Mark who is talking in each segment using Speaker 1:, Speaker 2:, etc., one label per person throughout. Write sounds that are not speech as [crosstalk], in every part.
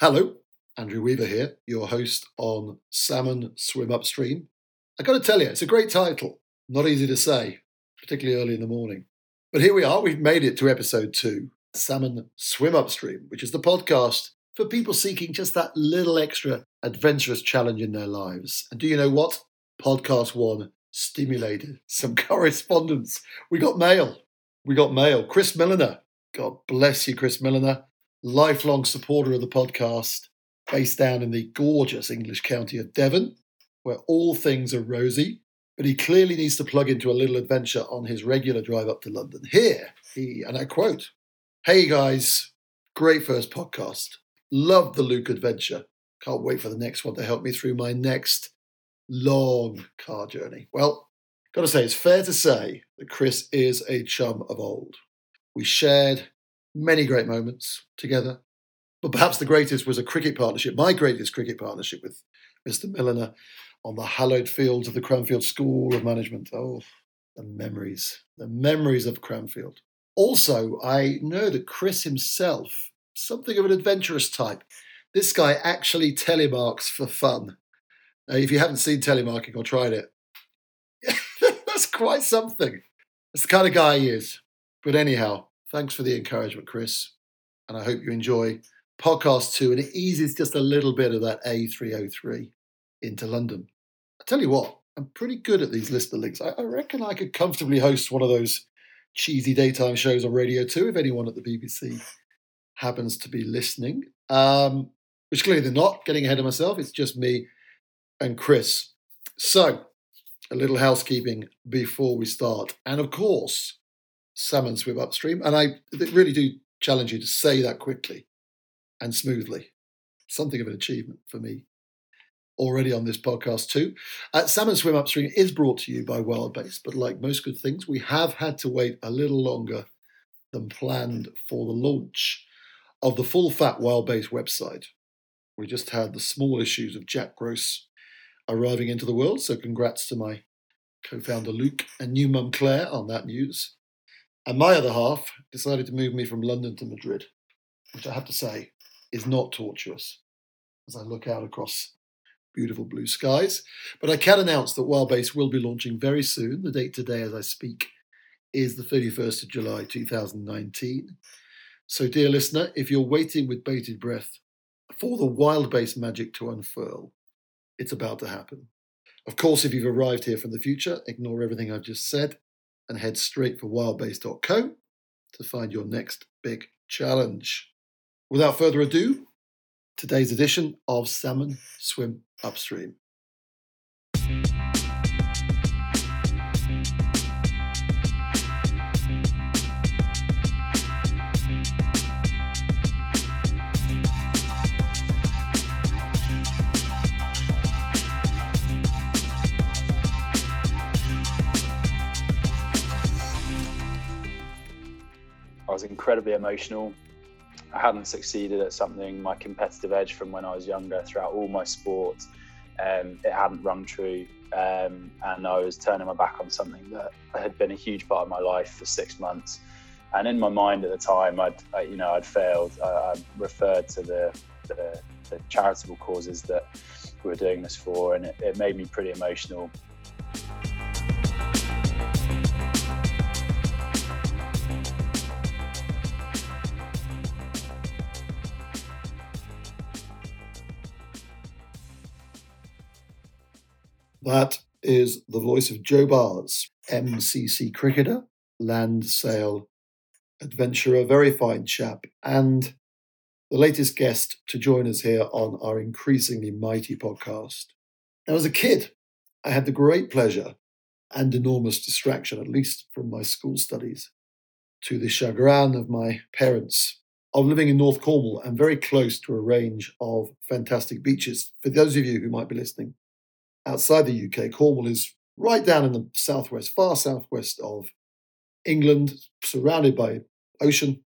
Speaker 1: Hello, Andrew Weaver here, your host on Salmon Swim Upstream. I got to tell you, it's a great title. Not easy to say, particularly early in the morning. But here we are, we've made it to episode two Salmon Swim Upstream, which is the podcast for people seeking just that little extra adventurous challenge in their lives. And do you know what? Podcast one stimulated some [laughs] correspondence. We got mail. We got mail. Chris Milliner. God bless you, Chris Milliner lifelong supporter of the podcast, based down in the gorgeous English county of Devon, where all things are rosy. But he clearly needs to plug into a little adventure on his regular drive up to London. Here, he, and I quote, Hey guys, great first podcast. Love the Luke adventure. Can't wait for the next one to help me through my next long car journey. Well, got to say, it's fair to say that Chris is a chum of old. We shared many great moments together. But perhaps the greatest was a cricket partnership, my greatest cricket partnership with Mr. Milliner on the hallowed fields of the Cranfield School of Management. Oh, the memories, the memories of Cranfield. Also, I know that Chris himself, something of an adventurous type, this guy actually telemarks for fun. Now, if you haven't seen telemarking or tried it, [laughs] that's quite something. That's the kind of guy he is. But anyhow, Thanks for the encouragement, Chris. And I hope you enjoy podcast two. And it eases just a little bit of that A303 into London. I tell you what, I'm pretty good at these listener links. I, reckon I could comfortably host one of those cheesy daytime shows on Radio 2 if anyone at the BBC happens to be listening. Um, which clearly they're not, getting ahead of myself. It's just me and Chris. So, a little housekeeping before we start. And of course, salmon swim upstream. And I really do challenge you to say that quickly and smoothly. Something of an achievement for me already on this podcast too. Uh, salmon Swim Upstream is brought to you by Wildbase, but like most good things, we have had to wait a little longer than planned for the launch of the full fat Wildbase website. We just had the small issues of Jack Gross arriving into the world, so congrats to my co-founder Luke and new mum Claire on that news. And my other half decided to move me from London to Madrid, which I have to say is not tortuous as I look out across beautiful blue skies. But I can announce that Wildbase will be launching very soon. The date today, as I speak, is the 31st of July 2019. So, dear listener, if you're waiting with bated breath for the Wildbase magic to unfurl, it's about to happen. Of course, if you've arrived here from the future, ignore everything I've just said and head straight for wildbase.co to find your next big challenge. Without further ado, today's edition of Salmon Swim Upstream.
Speaker 2: Was incredibly emotional. I hadn't succeeded at something, my competitive edge from when I was younger throughout all my sports, um, it hadn't rung true. Um, and I was turning my back on something that had been a huge part of my life for six months. And in my mind at the time, I'd, I, you know, I'd failed. I, I referred to the, the, the, charitable causes that we were doing this for, and it, it made me pretty emotional.
Speaker 1: That is the voice of Joe Bars, MCC cricketer, land sail adventurer, very fine chap, and the latest guest to join us here on our increasingly mighty podcast. Now, as a kid, I had the great pleasure and enormous distraction, at least from my school studies, to the chagrin of my parents, of living in North Cornwall and very close to a range of fantastic beaches. For those of you who might be listening outside the UK, Cornwall is right down in the southwest, far southwest of England, surrounded by ocean.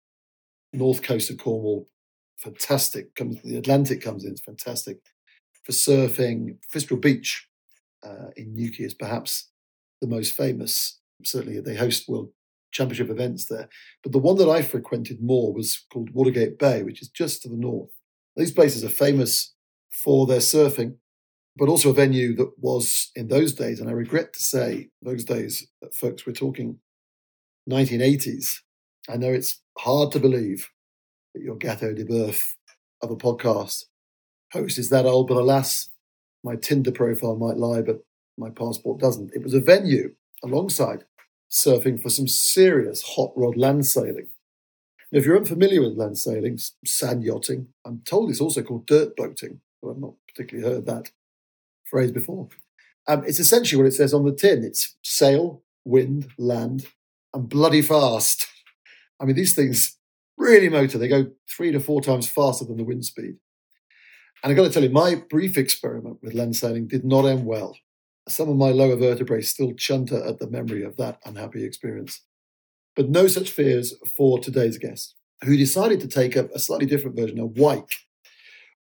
Speaker 1: North coast of Cornwall, fantastic. Comes the Atlantic comes in, it's fantastic for surfing. Fistral Beach uh, in Newquay is perhaps the most famous. Certainly, they host World Championship events there. But the one that I frequented more was called Watergate Bay, which is just to the north These places are famous for their surfing, but also a venue that was in those days, and I regret to say, those days, that folks, we're talking 1980s. I know it's hard to believe that your Gateau de Boeuf of a podcast host is that old, but alas, my Tinder profile might lie, but my passport doesn't. It was a venue alongside surfing for some serious hot rod land sailing. Now, if you're unfamiliar with land sailing, sand yachting, I'm told it's also called dirt boating, but I've not particularly heard that phrase before. Um, it's essentially what it says on the tin it's sail, wind, land, and bloody fast. I mean, these things really motor. They go three to four times faster than the wind speed. And I've got to tell you, my brief experiment with land sailing did not end well. Some of my lower vertebrae still chunter at the memory of that unhappy experience. But no such fears for today's guest, who decided to take up a slightly different version, a wike,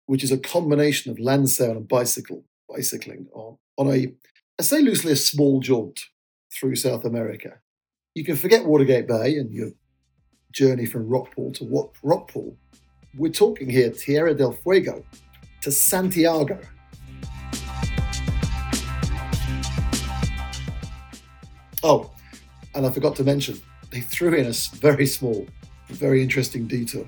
Speaker 1: which is a combination of land sail and bicycle, bicycling on, on a, I say loosely, a small jaunt through South America. You can forget Watergate Bay and your journey from Rockpool to what Rockpool. We're talking here Tierra del Fuego to Santiago. Oh, and I forgot to mention, they threw in a very small, very interesting detour.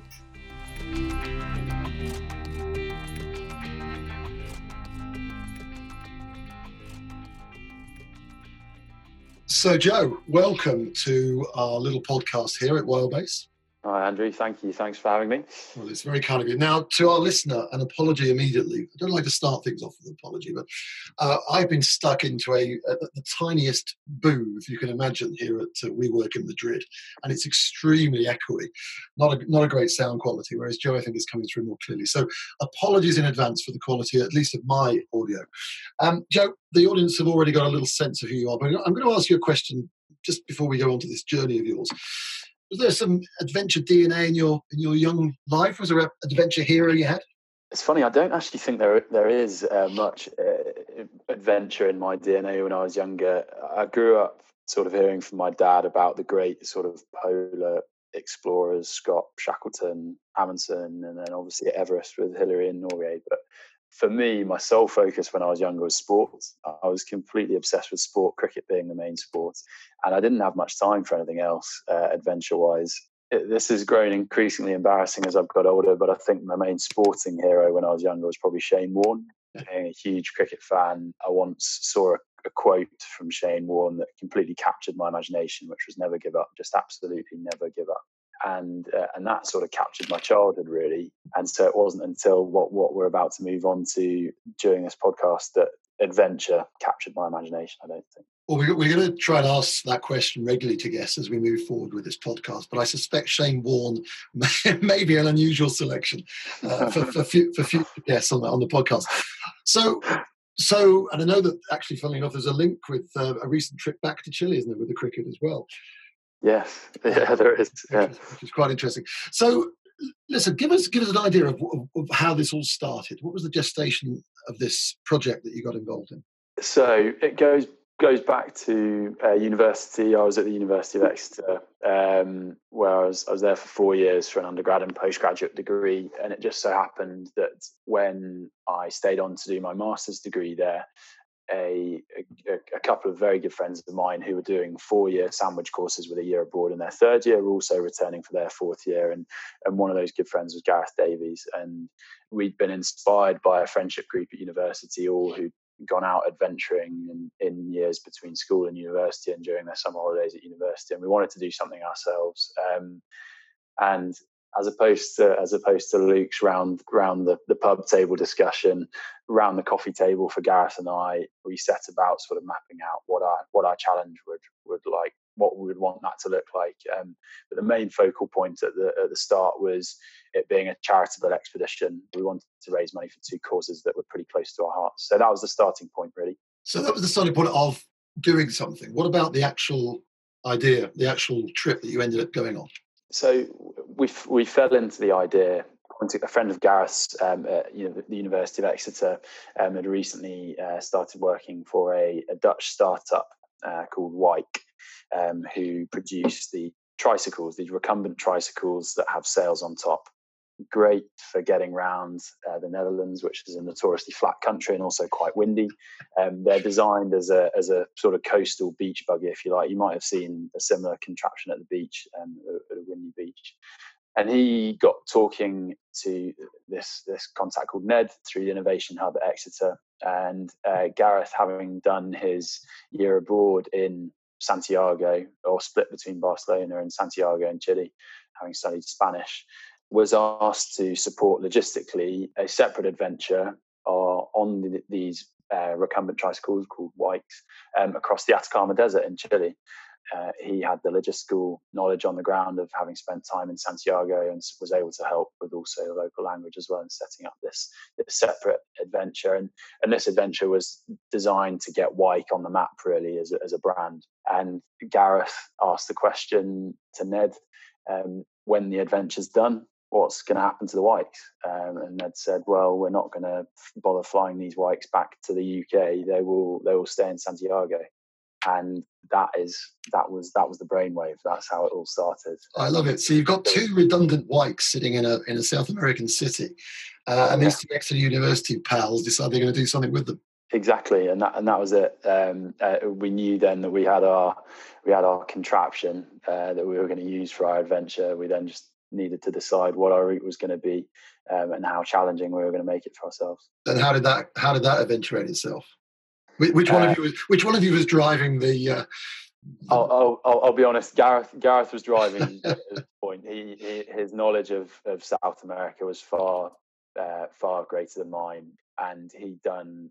Speaker 1: So, Joe, welcome to our little podcast here at Wildbase.
Speaker 2: Hi, Andrew. Thank you. Thanks for having me.
Speaker 1: Well, it's very kind of you. Now, to our listener, an apology immediately. I don't like to start things off with an apology, but uh, I've been stuck into a, a, the tiniest booth you can imagine here at uh, WeWork in Madrid, and it's extremely echoey. Not a, not a great sound quality, whereas Joe, I think, is coming through more clearly. So, apologies in advance for the quality, at least of my audio. Um, Joe, the audience have already got a little sense of who you are, but I'm going to ask you a question just before we go on to this journey of yours was there some adventure DNA in your in your young life? Was there an adventure hero you had?
Speaker 2: It's funny. I don't actually think there there is uh, much uh, adventure in my DNA when I was younger. I grew up sort of hearing from my dad about the great sort of polar explorers, Scott Shackleton, Amundsen, and then obviously Everest with Hillary and Norgay. But for me, my sole focus when I was younger was sport. I was completely obsessed with sport, cricket being the main sport, and I didn't have much time for anything else, uh, adventure-wise. It, this has grown increasingly embarrassing as I've got older, but I think my main sporting hero when I was younger was probably Shane Warne. Being a huge cricket fan, I once saw a, a quote from Shane Warne that completely captured my imagination, which was "Never give up, just absolutely never give up." And uh, and that sort of captured my childhood really. And so it wasn't until what what we're about to move on to during this podcast that adventure captured my imagination. I don't think.
Speaker 1: Well, we're, going to try and ask that question regularly to guests as we move forward with this podcast. But I suspect Shane Warne may, [laughs] may be an unusual selection uh, for, for, for future guests on the, on the podcast. So, so, and I know that actually, funnily enough, there's a link with uh, a recent trip back to Chile, isn't there, with the cricket as well?
Speaker 2: Yes, [laughs] yeah, there is. Yeah.
Speaker 1: Which is quite interesting. So, listen, give us give us an idea of, of, of, how this all started. What was the gestation of this project that you got involved in?
Speaker 2: So it goes goes back to uh, university. I was at the University of Exeter, um, where I was I was there for four years for an undergrad and postgraduate degree, and it just so happened that when I stayed on to do my master's degree there, a, a, a, couple of very good friends of mine who were doing four year sandwich courses with a year abroad in their third year were also returning for their fourth year. And, and one of those good friends was Gareth Davies. And we'd been inspired by a friendship group at university, all who'd gone out adventuring in, in years between school and university and during their summer holidays at university. And we wanted to do something ourselves. Um, and as opposed to as opposed to Luke's round round the, the pub table discussion, round the coffee table for Gareth and I, we set about sort of mapping out what our what our challenge would would like, what we would want that to look like. Um, but the main focal point at the at the start was it being a charitable expedition. We wanted to raise money for two causes that were pretty close to our hearts. So that was the starting point, really.
Speaker 1: So that was the starting point of doing something. What about the actual idea, the actual trip that you ended up going on?
Speaker 2: So we we fell into the idea. A friend of Gareth's um, at you know, the University of Exeter um, had recently uh, started working for a, a Dutch startup uh, called Wike, um, who produce the tricycles, these recumbent tricycles that have sails on top. Great for getting around uh, the Netherlands, which is a notoriously flat country and also quite windy. Um, they're designed as a as a sort of coastal beach buggy, if you like. You might have seen a similar contraption at the beach, um, at a windy beach. And he got talking to this this contact called Ned through the Innovation Hub at Exeter, and uh, Gareth, having done his year abroad in Santiago, or split between Barcelona and Santiago in Chile, having studied Spanish, was asked to support logistically a separate adventure uh, on the, these uh, recumbent tricycles called Wikes um, across the Atacama Desert in Chile. Uh, he had the logistical knowledge on the ground of having spent time in Santiago and was able to help with also the local language as well in setting up this, this separate adventure. And, and this adventure was designed to get Wike on the map really as a, as a brand. And Gareth asked the question to Ned um, when the adventure's done, what's going to happen to the Wikes? Um, and Ned said, well, we're not going to bother flying these Wikes back to the UK. They will they will stay in Santiago. And that is that was that was the brainwave. That's how it all started.
Speaker 1: I love it. So you've got two redundant Wikes sitting in a in a South American city, uh, and these two Exeter University pals decide they're going to do something with them.
Speaker 2: Exactly, and that and that was it. Um, uh, we knew then that we had our we had our contraption uh, that we were going to use for our adventure. We then just needed to decide what our route was going to be um, and how challenging we were going to make it for ourselves.
Speaker 1: And how did that how did that eventuate itself? Which one uh, of you was which one of you was driving the? Uh,
Speaker 2: I'll, I'll, I'll, be honest. Gareth Gareth was driving [laughs] at this point. He, he, his knowledge of, of South America was far uh, far greater than mine, and he'd done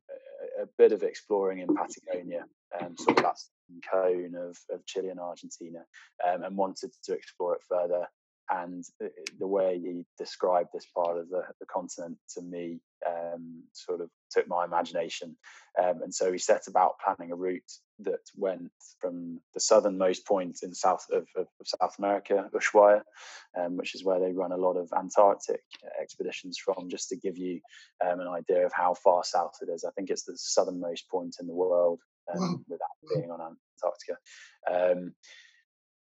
Speaker 2: a, a bit of exploring in Patagonia, um, sort of that cone of, of Chile and Argentina, um, and wanted to explore it further and the way he described this part of the, the continent to me um, sort of took my imagination. Um, and so we set about planning a route that went from the southernmost point in south of, of, of South America, Ushuaia, um, which is where they run a lot of Antarctic expeditions from, just to give you um, an idea of how far south it is. I think it's the southernmost point in the world um, wow. without being on Antarctica.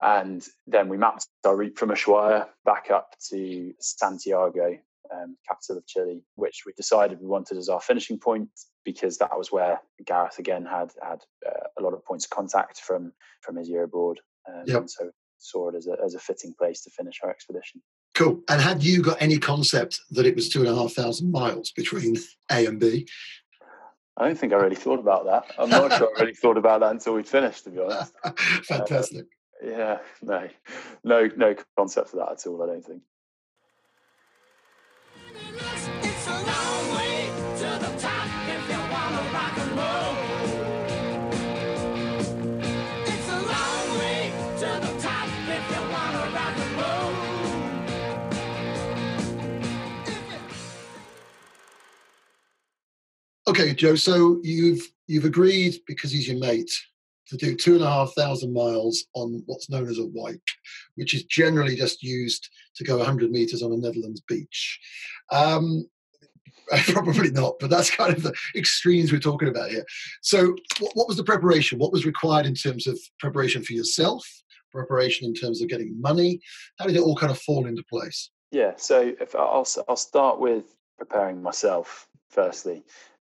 Speaker 2: And then we mapped our route from Ushuaia back up to Santiago, um, capital of Chile, which we decided we wanted as our finishing point because that was where Gareth again had had uh, a lot of points of contact from from his year abroad. Um, yep. so saw it as a, as a fitting place to finish our expedition.
Speaker 1: Cool. And had you got any concept that it was two and a half thousand miles between A and B?
Speaker 2: I don't think I really thought about that. I'm not sure I really thought about that until we'd finished, to be honest. [laughs]
Speaker 1: Fantastic. Uh,
Speaker 2: yeah, no, no, no concept for that at all. I don't think.
Speaker 1: Okay, Joe. So you've you've agreed because he's your mate to do two and a half thousand miles on what's known as a wike, which is generally just used to go 100 meters on a Netherlands beach. Um, [laughs] probably not, but that's kind of the extremes we're talking about here. So, what, what was the preparation? What was required in terms of preparation for yourself? Preparation in terms of getting money? How did it all kind of fall into place?
Speaker 2: Yeah, so if I'll I'll start with preparing myself firstly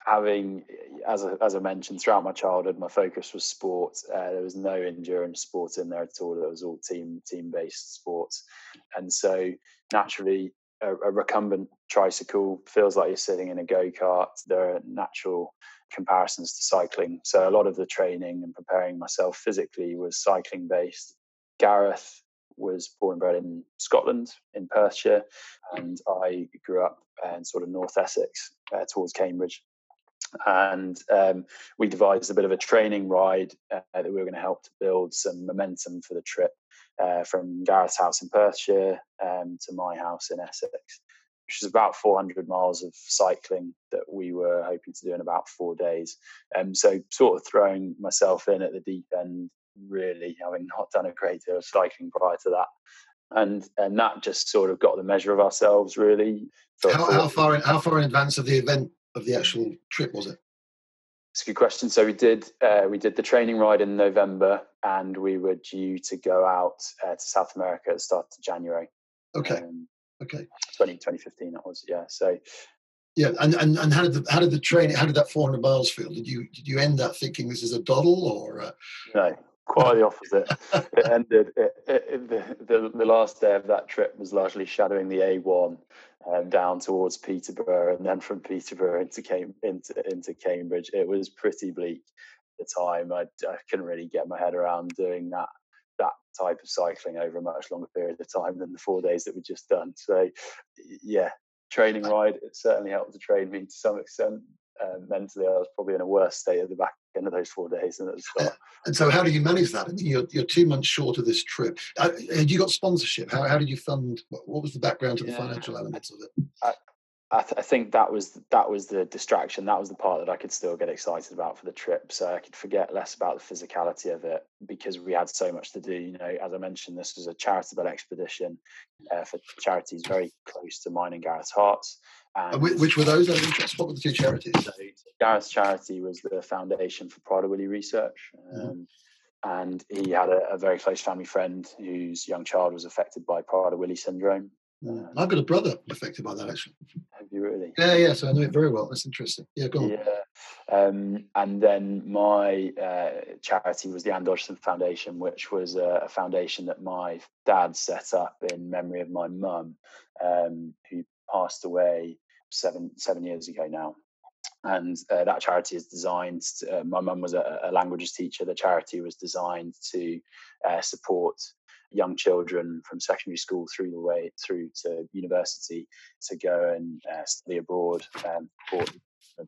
Speaker 2: having, as I, as I mentioned, throughout my childhood, my focus was sport. Uh, there was no endurance sport in there at all. It was all team team based sports, and so naturally, a, a recumbent tricycle feels like you're sitting in a go kart. There are natural comparisons to cycling. So a lot of the training and preparing myself physically was cycling based. Gareth was born and bred in Scotland, in Perthshire, and I grew up in sort of North Essex uh, towards Cambridge and um, we devised a bit of a training ride uh, that we were going to help to build some momentum for the trip uh, from Gareth's house in Perthshire um, to my house in Essex, which is about 400 miles of cycling that we were hoping to do in about four days. Um, so, sort of throwing myself in at the deep end, really having not done a great deal of cycling prior to that. And and that just sort of got the measure of ourselves, really.
Speaker 1: How, how far in how far in advance of the event of the actual trip was it?
Speaker 2: It's a good question. So we did uh, we did the training ride in November, and we were due to go out uh, to South America at the start of January.
Speaker 1: Okay. Um, Okay.
Speaker 2: 20, 2015 that was, yeah. So
Speaker 1: yeah, and, and, and how did the how did the training how did that 400 miles feel? Did you did you end up thinking this is a doddle or? Uh...
Speaker 2: No, quite the opposite. it ended. It, it, the, the, the last day of that trip was largely shadowing the A1 um, down towards Peterborough, and then from Peterborough into Cam- into into Cambridge. It was pretty bleak at the time. I, I couldn't really get my head around doing that that type of cycling over a much longer period of time than the four days that we'd just done. So, yeah, training ride. It certainly helped to train me to some extent. Uh, mentally, I was probably in a worse state at the back end of those four days than at the start. [laughs]
Speaker 1: And so, how do you manage that? I mean, you're, you're two months short of this trip. Uh, you got sponsorship? How, how did you fund? What was the background to the yeah, financial elements of it?
Speaker 2: I, I, th- I, think that was that was the distraction. That was the part that I could still get excited about for the trip. So I could forget less about the physicality of it because we had so much to do. You know, as I mentioned, this was a charitable expedition uh, for charities very close to mine and Gareth's hearts.
Speaker 1: And which were those? What were the two charities? So,
Speaker 2: Gareth's charity was the Foundation for Prader-Willi Research. Mm-hmm. Um, mm-hmm and he had a, a, very close family friend whose young child was affected by Prader-Willi syndrome,
Speaker 1: um, I've got a brother affected by that actually.
Speaker 2: Have you really?
Speaker 1: Yeah, yeah. So I know it very well. That's interesting. Yeah, go on.
Speaker 2: Yeah, um, and then my uh, charity was the Anne Dodgson Foundation, which was a, a, foundation that my dad set up in memory of my mum, um, who passed away seven seven years ago now. And uh, that charity is designed. To, uh, my mum was a, a, languages teacher. The charity was designed to uh, support young children from secondary school through the way through to university to go and uh, study abroad um,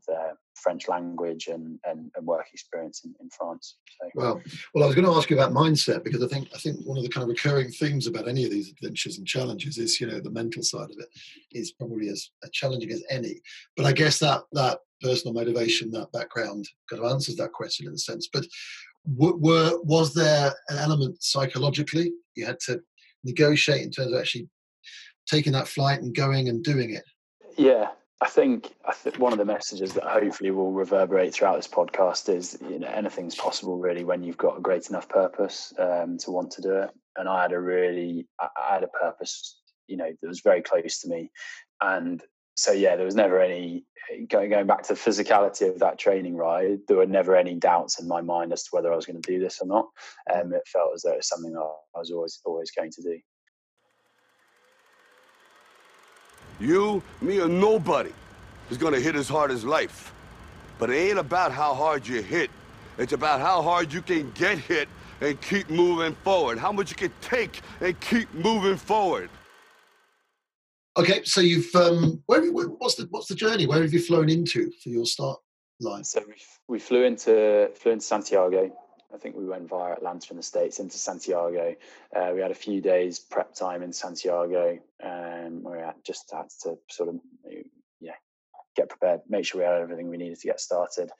Speaker 2: for their French language and, and, and work experience in, in France.
Speaker 1: So. Well, well, I was going to ask you about mindset because I think I think one of the kind of recurring themes about any of these adventures and challenges is you know the mental side of it is probably as challenging as any. But I guess that that personal motivation, that background, kind of answers that question in a sense. But were was there an element psychologically you had to negotiate in terms of actually taking that flight and going and doing it
Speaker 2: yeah i think i think one of the messages that hopefully will reverberate throughout this podcast is you know anything's possible really when you've got a great enough purpose um, to want to do it and i had a really i had a purpose you know that was very close to me and so yeah, there was never any going going back to the physicality of that training ride. There were never any doubts in my mind as to whether I was going to do this or not. Um, it felt as though it was something I was always always going to do.
Speaker 3: You, me, or nobody is going to hit as hard as life. But it ain't about how hard you hit. It's about how hard you can get hit and keep moving forward. How much you can take and keep moving forward.
Speaker 1: Okay, so you've um, where, what's the what's the journey? Where have you flown into for your start line?
Speaker 2: So we, we flew into flew into Santiago. I think we went via Atlanta in the States into Santiago. Uh, we had a few days prep time in Santiago, um, where we had just had to sort of yeah get prepared, make sure we had everything we needed to get started,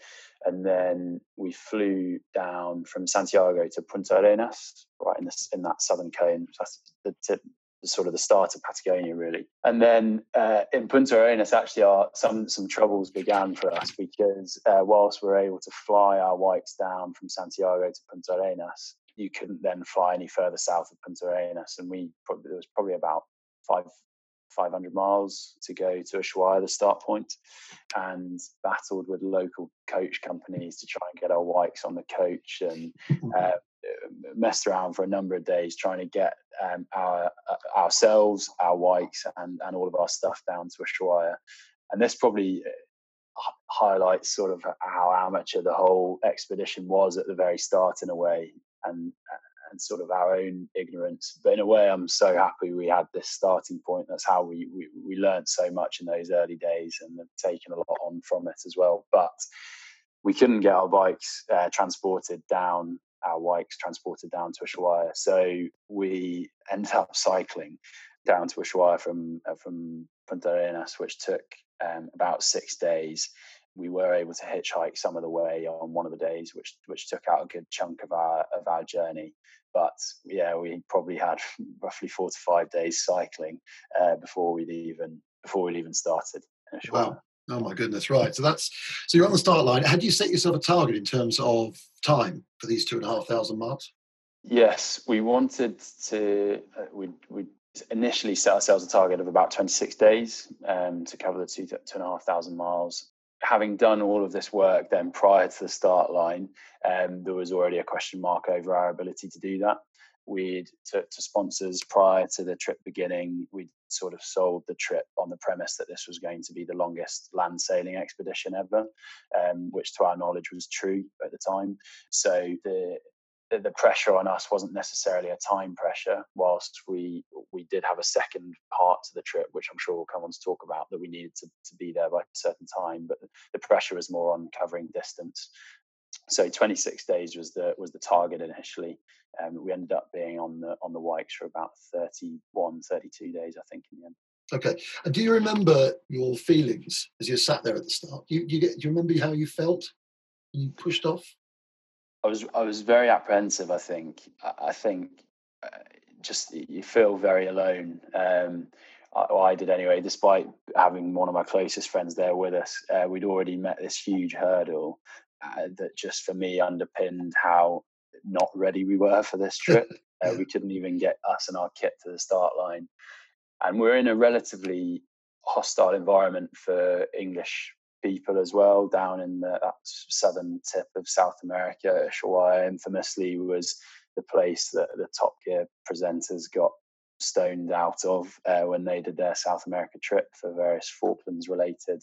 Speaker 2: and then we flew down from Santiago to Punta Arenas, right in this in that southern cone. That's the tip, sort of the start of Patagonia, really. And then uh, in Punta Arenas, actually, our, some some troubles began for us because uh, whilst we were able to fly our Wikes down from Santiago to Punta Arenas, you couldn't then fly any further south of Punta Arenas, and we probably there was probably about five 500 miles to go to Ushuaia, the start point, and battled with local coach companies to try and get our Wikes on the coach and [laughs] uh, messed around for a number of days trying to get um, our uh, ourselves, our Wikes, and, and all of our stuff down to Ushuaia. And this probably uh, highlights sort of how amateur the whole expedition was at the very start in a way and and sort of our own ignorance. But in a way, I'm so happy we had this starting point. That's how we we, we learned so much in those early days and have taken a lot on from it as well. But we couldn't get our bikes uh, transported down, our bikes transported down to Ushuaia. So we ended up cycling down to Ushuaia from uh, from Punta Arenas, which took um, about six days we were able to hitchhike some of the way on one of the days, which which took out a good chunk of our of our journey. But yeah, we probably had [laughs] roughly four to five days cycling uh, before we'd even before we'd even started.
Speaker 1: Wow. Oh my goodness! Right. So that's so you're on the start line. Had you set yourself a target in terms of time for these two and a half thousand miles?
Speaker 2: Yes, we wanted to. Uh, we we initially set ourselves a target of about 26 days um, to cover the two, two and a half thousand miles. Having done all of this work then prior to the start line, um, there was already a question mark over our ability to do that. We'd to, to sponsors prior to the trip beginning, we'd sort of sold the trip on the premise that this was going to be the longest land sailing expedition ever, um, which to our knowledge was true at the time. So the the pressure on us wasn't necessarily a time pressure whilst we we did have a second part to the trip which i'm sure we'll come on to talk about that we needed to, to be there by a certain time but the pressure was more on covering distance so 26 days was the was the target initially um, we ended up being on the on the Wikes for about 31 32 days i think in the end
Speaker 1: okay and do you remember your feelings as you sat there at the start you, you get do you remember how you felt you pushed off
Speaker 2: I was I was very apprehensive. I think I think uh, just you feel very alone. Um, I, I, did anyway, despite having one of my closest friends there with us. Uh, we'd already met this huge hurdle uh, that just for me underpinned how not ready we were for this [laughs] trip. Uh, we couldn't even get us and our kit to the start line, and we're in a relatively hostile environment for English people as well down in the southern tip of South America. Ushuaia infamously was the place that the Top Gear presenters got stoned out of uh, when they did their South America trip for various Falklands related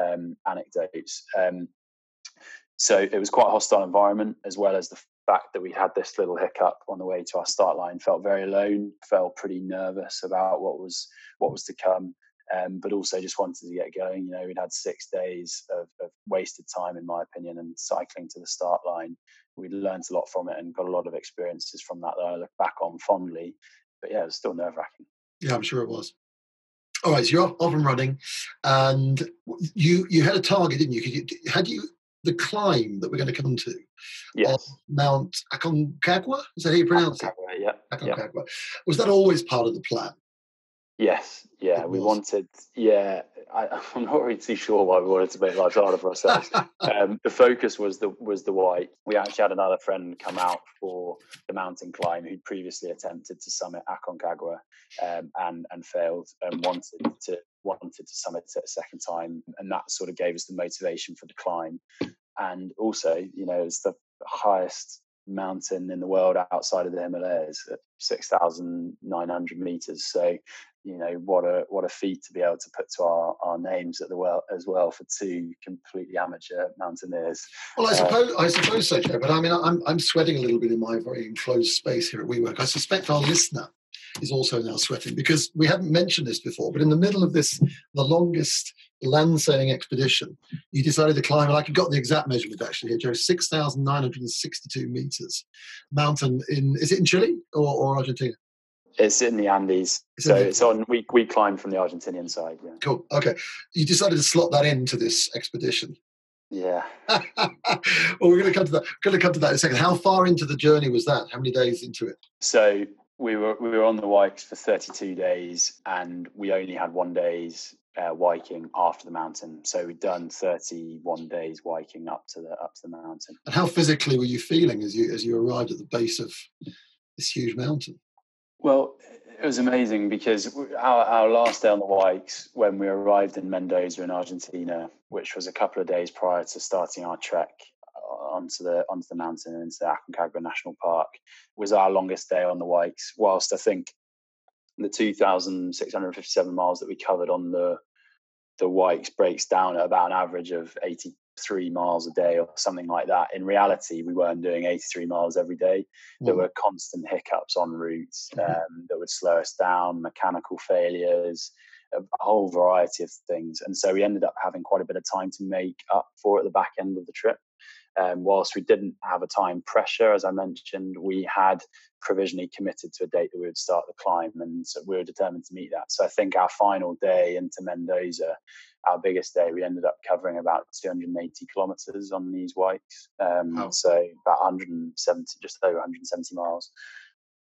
Speaker 2: um, anecdotes. Um, so it was quite a hostile environment, as well as the fact that we had this little hiccup on the way to our start line. Felt very alone. Felt pretty nervous about what was what was to come um, but also just wanted to get going. You know, we'd had six days of, of, wasted time, in my opinion, and cycling to the start line. We learned a lot from it and got a lot of experiences from that that I look back on fondly. But yeah, it was still nerve wracking.
Speaker 1: Yeah, I'm sure it was. All right, so you're off, and running, and you you had a target, didn't you? you had you the climb that we're going to come to?
Speaker 2: Yes.
Speaker 1: Mount Aconcagua. Is that how you pronounce
Speaker 2: Aconcagua, it? Yeah.
Speaker 1: Aconcagua. Yeah. Was that always part of the plan?
Speaker 2: Yes, yeah, we wanted. Yeah, I, [laughs] am not really too sure why we wanted to make life harder for ourselves. um, the focus was the was the Wike. We actually had another friend come out for the mountain climb who'd previously attempted to summit Aconcagua um, and and failed and wanted to wanted to summit it a second time, and that sort of gave us the motivation for the climb. And also, you know, it's the highest mountain in the world outside of the Himalayas at 6,900 meters. So, you know, what a what a feat to be able to put to our, our names at the well as well for two completely amateur mountaineers.
Speaker 1: Well, I uh, suppose uh, I suppose so, Joe. But I mean, I'm I'm sweating a little bit in my very enclosed space here at WeWork. I suspect our listener is also now sweating because we haven't mentioned this before. But in the middle of this, the longest land sailing expedition, you decided to climb, and I got the exact measurement actually here, Joe, 6,962 meters mountain in, is it in Chile or, or Argentina?
Speaker 2: It's in the Andes. It's so it's on, we, we climb from the Argentinian side. Yeah.
Speaker 1: Cool. Okay. You decided to slot that into this expedition.
Speaker 2: Yeah. [laughs]
Speaker 1: well, we're going to come to that. We're going to come to that in a second. How far into the journey was that? How many days into it?
Speaker 2: So we were we were on the Wikes for 32 days, and we only had one day's uh, Wiking after the mountain. So we'd done 31 days Wiking up to the up to the mountain.
Speaker 1: And how physically were you feeling as you as you arrived at the base of this huge mountain?
Speaker 2: Well, it was amazing because our, our last day on the Wikes, when we arrived in Mendoza in Argentina, which was a couple of days prior to starting our trek uh, onto the onto the mountain into Aconcagua National Park, was our longest day on the Wikes. Whilst I think the 2,657 miles that we covered on the the Wikes breaks down at about an average of 83 miles a day or something like that. In reality, we weren't doing 83 miles every day. There mm. were constant hiccups en route mm-hmm. um, that would slow us down, mechanical failures, a whole variety of things. And so we ended up having quite a bit of time to make up for at the back end of the trip. Um, whilst we didn't have a time pressure, as I mentioned, we had provisionally committed to a date that we would start the climb, and so we were determined to meet that. So I think our final day into Mendoza, our biggest day, we ended up covering about 280 kilometers on these Wikes. Um. So about 170, just over 170 miles,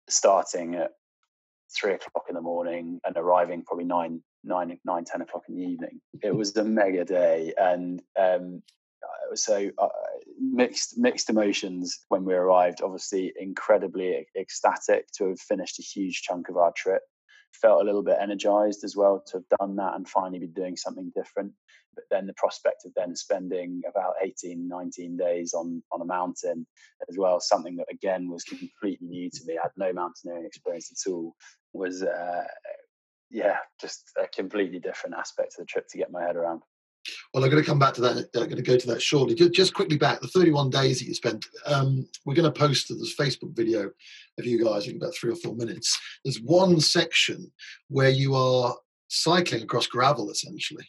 Speaker 2: starting at three o'clock in the morning and arriving probably nine, nine, nine, ten o'clock in the evening. It was a mega day, and um, so uh, mixed mixed emotions when we arrived. Obviously, incredibly ecstatic to have finished a huge chunk of our trip. felt a little bit energized as well to have done that and finally be doing something different. But then the prospect of then spending about 18, 19 days on, on a mountain as well, something that again was completely new to me. I had no mountaineering experience at all, was, uh, yeah, just a completely different aspect of the trip to get my head around.
Speaker 1: Well, I'm going to come back to that. I'm going to go to that shortly. Just quickly back the 31 days that you spent. Um, we're going to post this Facebook video of you guys in about three or four minutes. There's one section where you are cycling across gravel, essentially.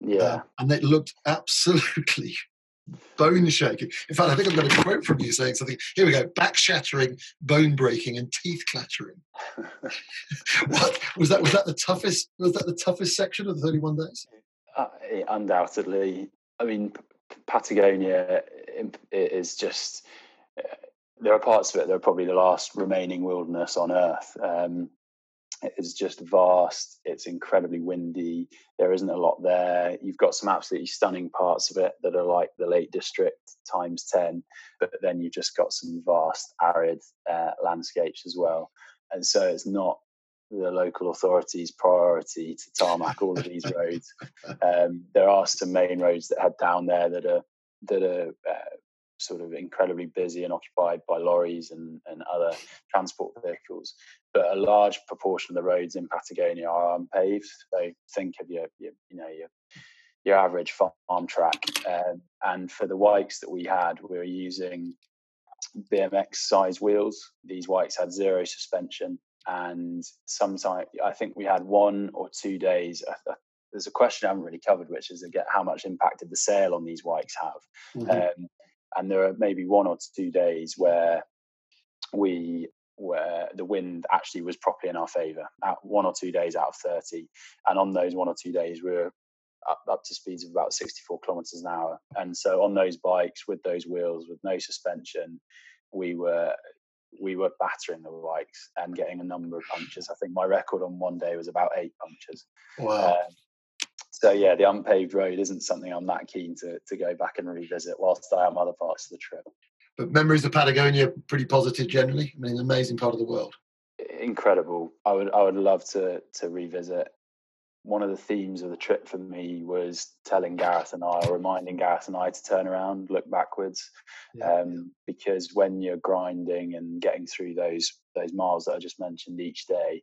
Speaker 2: Yeah, uh,
Speaker 1: and it looked absolutely [laughs] bone shaking. In fact, I think I've got a quote from you saying something. Here we go: back shattering, bone breaking, and teeth clattering. [laughs] [laughs] what was that? Was that the toughest? Was that the toughest section of the 31 days?
Speaker 2: Uh, undoubtedly. I mean, Patagonia is just. Uh, there are parts of it that are probably the last remaining wilderness on Earth. Um, it's just vast. It's incredibly windy. There isn't a lot there. You've got some absolutely stunning parts of it that are like the Lake District times 10, but then you've just got some vast arid uh, landscapes as well. And so it's not the local authorities' priority to tarmac all of these roads. [laughs] Um, there are some main roads that head down there that are that are uh, sort of incredibly busy and occupied by lorries and, and other transport vehicles. But a large proportion of the roads in Patagonia are unpaved. So think of your, your you know your your average farm track. Um, and for the Wikes that we had, we were using BMX size wheels. These Wikes had zero suspension and sometimes I think we had one or two days. Uh, there's a question I haven't really covered, which is again how much impact did the sail on these Wikes have? Mm-hmm. Um, and there are maybe one or two days where we where the wind actually was properly in our favour. at One or two days out of thirty, and on those one or two days we were up, up to speeds of about 64 kilometers an hour. And so on those bikes with those wheels with no suspension, we were we were battering the bikes and getting a number of punctures. I think my record on one day was about eight punctures.
Speaker 1: Wow. Um,
Speaker 2: so yeah, the unpaved road isn't something I'm that keen to to go back and revisit whilst I am other parts of the trip.
Speaker 1: But memories of Patagonia pretty positive generally. I mean, an amazing part of the world.
Speaker 2: Incredible. I would I would love to to revisit one of the themes of the trip for me was telling Gareth and I, or reminding Gareth and I to turn around, look backwards, yeah, um, yeah. because when you're grinding and getting through those those miles that I just mentioned each day,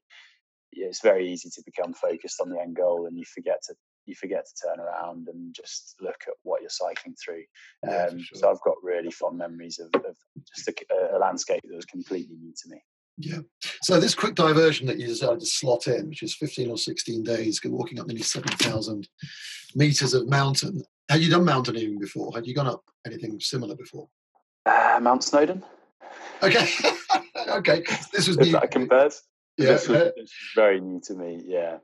Speaker 2: it's very easy to become focused on the end goal, and you forget to you forget to turn around and just look at what you're cycling through. Yeah, um, sure. So I've got really fond memories of, of just a, a landscape that was completely new to me.
Speaker 1: Yeah. So this quick diversion that you decided to slot in, which is 15 or 16 days, walking up nearly 7,000 meters of mountain. Had you done mountaineering before? Had you gone up anything similar before?
Speaker 2: Uh, Mount Snowdon.
Speaker 1: Okay. [laughs] okay. This was
Speaker 2: if new. that compares. Yeah. This was, uh, this very new to me. Yeah.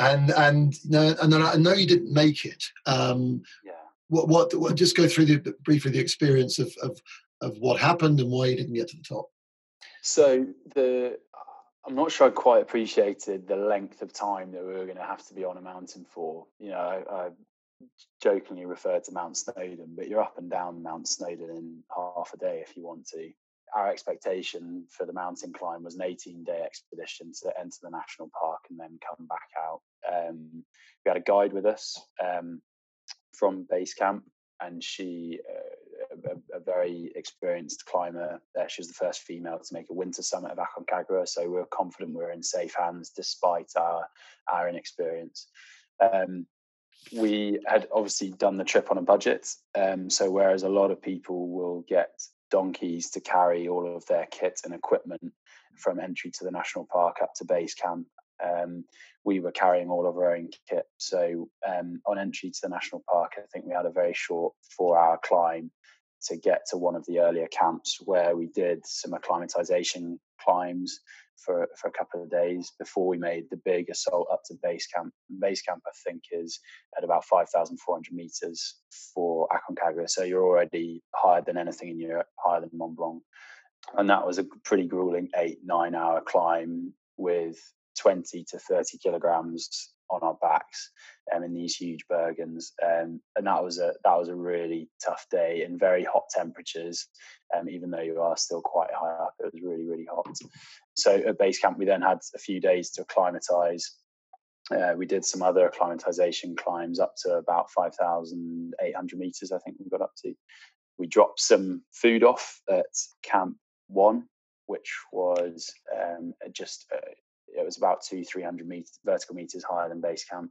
Speaker 1: And and no, and then I know you didn't make it. Um,
Speaker 2: yeah.
Speaker 1: What, what what just go through the briefly the experience of of of what happened and why you didn't get to the top.
Speaker 2: So the I'm not sure I quite appreciated the length of time that we were going to have to be on a mountain for. You know, I, I jokingly referred to Mount Snowdon, but you're up and down Mount Snowdon in half a day if you want to. Our expectation for the mountain climb was an 18 day expedition to enter the national park and then come back out. Um, we had a guide with us um, from base camp, and she uh, a, a, very experienced climber. She was the first female to make a winter summit of Aconcagua, so we are confident we are in safe hands despite our our inexperience. Um, we had obviously done the trip on a budget, um, so whereas a lot of people will get donkeys to carry all of their kit and equipment from entry to the national park up to base camp. Um, we were carrying all of our own kit. So um, on entry to the national park, I think we had a very short four-hour climb to get to one of the earlier camps where we did some acclimatization climbs for, for a couple of days before we made the big assault up to base camp. Base camp, I think, is at about 5,400 meters for Aconcagua. So you're already higher than anything in Europe, higher than Mont Blanc. And that was a pretty grueling eight, nine hour climb with 20 to 30 kilograms on our backs um, in these huge bergens, um, and that was a that was a really tough day in very hot temperatures. Um, even though you are still quite high up, it was really really hot. So at base camp, we then had a few days to acclimatise. Uh, we did some other acclimatization climbs up to about 5,800 meters, I think we got up to. We dropped some food off at Camp One, which was um, just it was about two, three hundred meters vertical meters higher than base camp.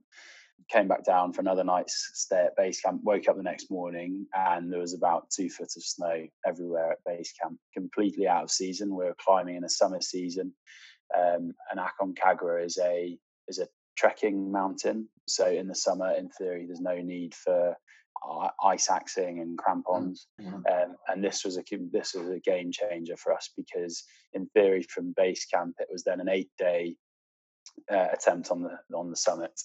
Speaker 2: Came back down for another night's stay at base camp. Woke up the next morning and there was about two foot of snow everywhere at base camp. Completely out of season. We are climbing in a summer season, um, and Aconcagua is a is a trekking mountain. So in the summer, in theory, there's no need for ice axing and crampons. Mm-hmm. Um, and this was a this was a game changer for us because in theory, from base camp, it was then an eight day uh, attempt on the on the summit.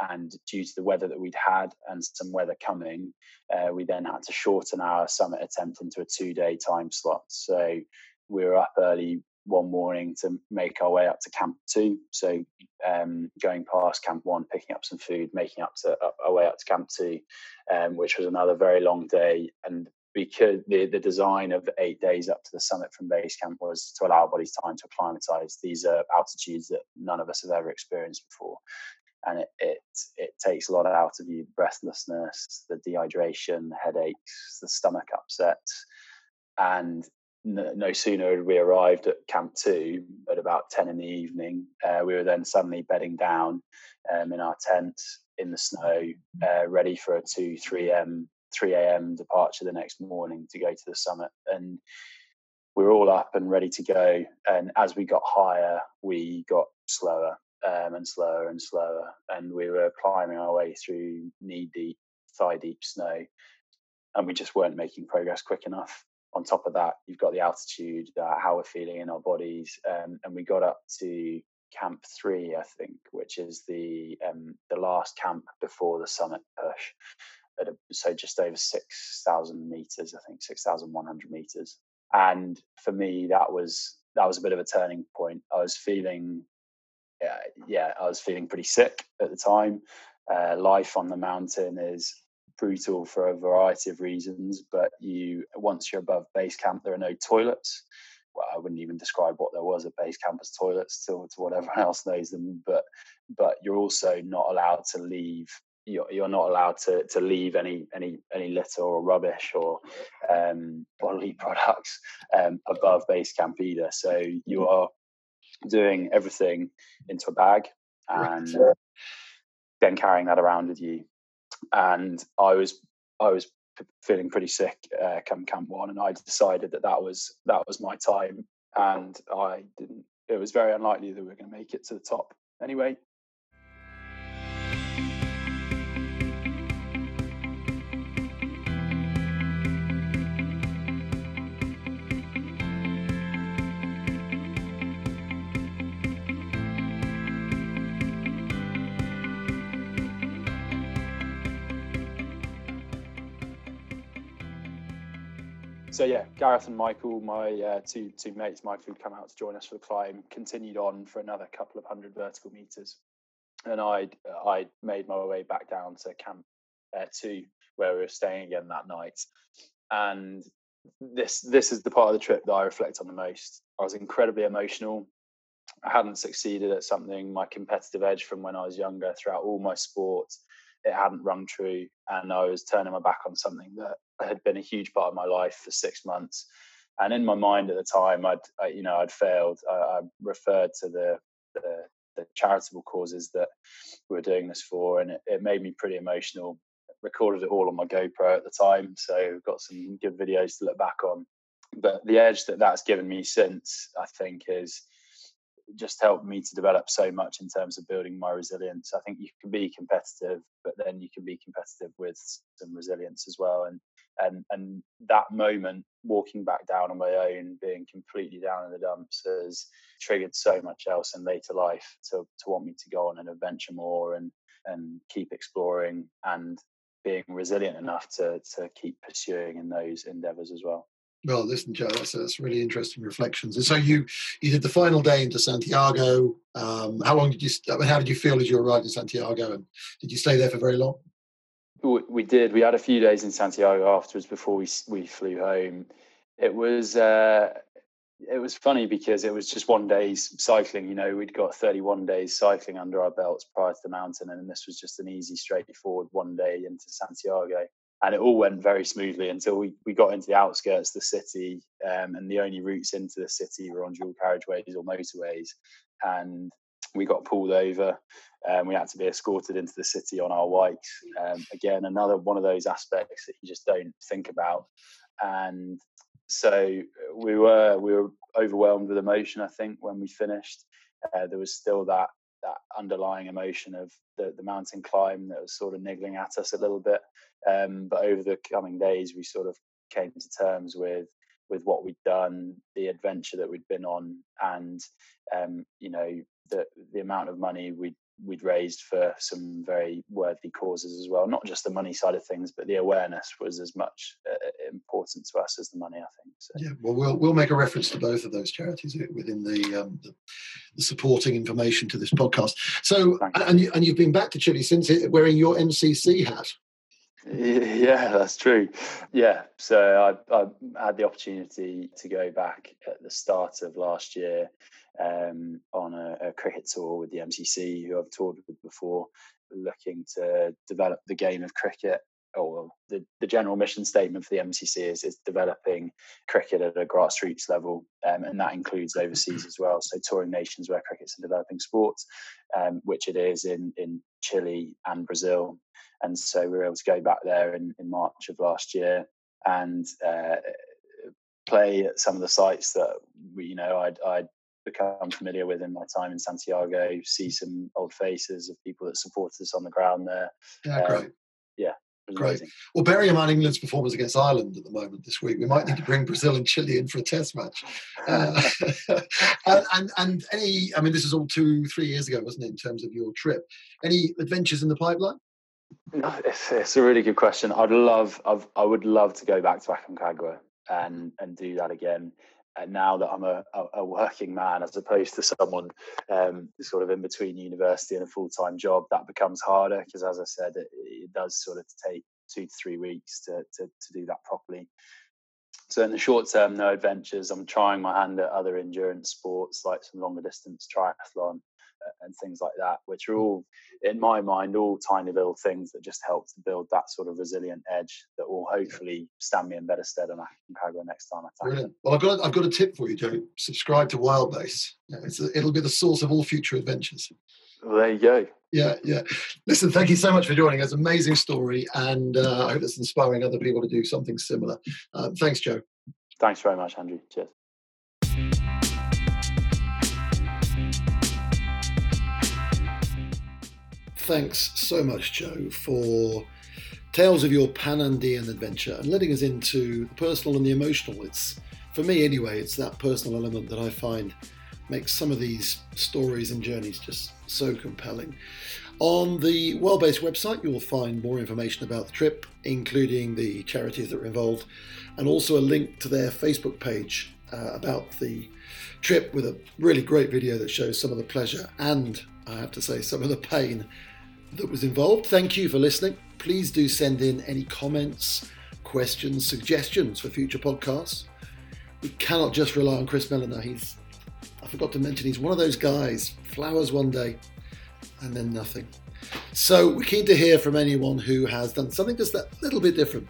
Speaker 2: And due to the weather that we'd had and some weather coming, uh, we then had to shorten our summit attempt into a two day time slot. So we were up early one morning to make our way up to camp two. So um, going past camp one, picking up some food, making up to up, our way up to camp two, um, which was another very long day. And because the, the design of eight days up to the summit from base camp was to allow our bodies time to acclimatize. These are altitudes that none of us have ever experienced before. And it, it it takes a lot out of you, breathlessness, the dehydration, headaches, the stomach upset, and no, sooner had we arrived at Camp Two at about ten in the evening, uh, we were then suddenly bedding down um, in our tent in the snow, uh, ready for a two three m three a.m. departure the next morning to go to the summit. And we were all up and ready to go. And as we got higher, we got slower um, and slower and slower, and we were climbing our way through knee deep, thigh deep snow, and we just weren't making progress quick enough on top of that, you've got the altitude, uh, how we're feeling in our bodies, um, and we got up to Camp Three, I think, which is the um, the last camp before the summit push. A, so just over six thousand meters, I think six thousand one hundred meters. And for me, that was that was a bit of a turning point. I was feeling, yeah, yeah I was feeling pretty sick at the time. Uh, life on the mountain is brutal for a variety of reasons. But you, once you're above base camp, there are no toilets. Well, I wouldn't even describe what there was at base camp as toilets to, to what [laughs] everyone else knows them. But but you're also not allowed to leave. You're, you're not allowed to, to leave any any any litter or rubbish or um, bodily products um, above base camp either. So you mm-hmm. are doing everything into a bag and then carrying that around with you and I was I was feeling pretty sick uh, come camp one, and I decided that that was that was my time, and I didn't. It was very unlikely that we were going to make it to the top anyway. So yeah, Gareth and Michael, my uh, two two mates, Michael, who'd come out to join us for the climb, continued on for another couple of hundred vertical meters, and I I made my way back down to camp uh, two, where we were staying again that night, and this this is the part of the trip that I reflect on the most. I was incredibly emotional. I hadn't succeeded at something. My competitive edge from when I was younger, throughout all my sports, it hadn't rung true, and I was turning my back on something that had been a huge part of my life for six months. And in my mind at the time, I'd I, you know I'd failed. I, I referred to the, the, the charitable causes that we were doing this for, and it, it made me pretty emotional. Recorded it all on my GoPro at the time, so got some good videos to look back on. But the edge that that's given me since, I think, is just helped me to develop so much in terms of building my resilience. I think you can be competitive, but then you can be competitive with some resilience as well. And and and that moment, walking back down on my own, being completely down in the dumps, has triggered so much else in later life to to want me to go on an adventure more and and keep exploring and being resilient enough to to keep pursuing in those endeavors as well.
Speaker 1: Well, listen, Joe, that's, that's really interesting reflections. And so you you did the final day into Santiago. Um, how long did you? How did you feel as you arrived in Santiago? And did you stay there for very long?
Speaker 2: We did. We had a few days in Santiago afterwards before we we flew home. It was uh, it was funny because it was just one day's cycling. You know, we'd got 31 days cycling under our belts prior to the mountain, and this was just an easy, straightforward one day into Santiago. And it all went very smoothly until we, we got into the outskirts of the city, um, and the only routes into the city were on dual carriageways or motorways. And we got pulled over. and we had to be escorted into the city on our bikes. Um, again, another one of those aspects that you just don't think about. And so uh, we were we were overwhelmed with emotion. I think when we finished, uh, there was still that that underlying emotion of the, the mountain climb that was sort of niggling at us a little bit. Um, but over the coming days, we sort of came to terms with with what we'd done, the adventure that we'd been on, and um, you know the the amount of money we'd we'd raised for some very worthy causes as well. Not just the money side of things, but the awareness was as much uh, important to us as the money. I think.
Speaker 1: So. Yeah, well, we'll we'll make a reference to both of those charities within the um, the, the, supporting information to this podcast. So, and you, and you've been back to Chile since it, wearing your MCC hat. [laughs]
Speaker 2: Yeah, that's true. Yeah, so I, I had the opportunity to go back at the start of last year um, on a, a, cricket tour with the MCC, who I've toured with before, looking to develop the game of cricket. Or the, the general mission statement for the MCC is, is developing cricket at a grassroots level, um, and that includes overseas as well. So touring nations where cricket's a developing sport, um, which it is in in Chile and Brazil, and so we were able to go back there in, in March of last year and uh, play at some of the sites that you know I'd, I'd become familiar with in my time in Santiago. See some old faces of people that supported us on the ground there.
Speaker 1: Yeah, um, great.
Speaker 2: Yeah,
Speaker 1: Great. Amazing. Well, bearing in mind England's performance against Ireland at the moment this week, we might need to bring Brazil and Chile in for a test match. Uh, [laughs] and, and, and any, I mean, this is all two, three years ago, wasn't it, in terms of your trip? Any adventures in the pipeline?
Speaker 2: No, it's, it's a really good question. I'd love, I've, I would love to go back to Aconcagua and and do that again. And now that I'm a, a, a working man, as opposed to someone um, sort of in between university and a full time job, that becomes harder because, as I said, it, it, does sort of take two to three weeks to, to, to do that properly. So in the short term, no adventures. I'm trying my hand at other endurance sports like some longer distance triathlon and things like that, which are all, in my mind, all tiny little things that just help to build that sort of resilient edge that will hopefully stand me in better stead on Aconcagua next time I tackle.
Speaker 1: Well, I've got I've got a tip for you, Joe. Subscribe to Wildbase. A, it'll be the source of all future adventures.
Speaker 2: Well, there you go.
Speaker 1: Yeah, yeah. Listen, thank you so much for joining us. Amazing story, and uh, I hope it's inspiring other people to do something similar. Uh, thanks, Joe.
Speaker 2: Thanks very much, Andrew. Cheers.
Speaker 1: Thanks so much, Joe, for tales of your Pan-Andean adventure and letting us into the personal and the emotional. It's for me anyway. It's that personal element that I find makes some of these stories and journeys just so compelling. On the Wildbase website, you will find more information about the trip, including the charities that were involved, and also a link to their Facebook page uh, about the trip with a really great video that shows some of the pleasure and, I have to say, some of the pain that was involved. Thank you for listening. Please do send in any comments, questions, suggestions for future podcasts. We cannot just rely on Chris Milliner. He's, I forgot to mention, he's one of those guys, flowers one day and then nothing. So we're keen to hear from anyone who has done something just a little bit different.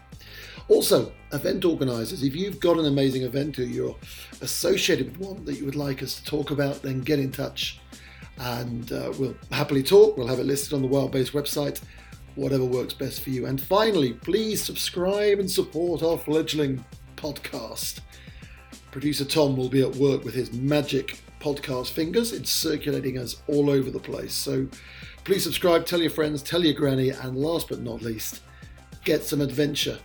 Speaker 1: Also, event organisers, if you've got an amazing event or you're associated with one that you would like us to talk about, then get in touch and uh, we'll happily talk. We'll have it listed on the Wildbase website, whatever works best for you. And finally, please subscribe and support our fledgling podcast. Producer Tom will be at work with his magic podcast fingers. It's circulating us all over the place. So please subscribe, tell your friends, tell your granny, and last but not least, get some adventure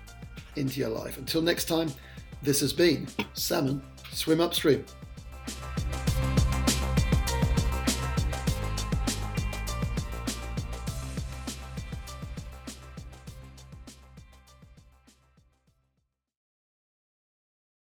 Speaker 1: into your life. Until next time, this has been Salmon Swim Upstream.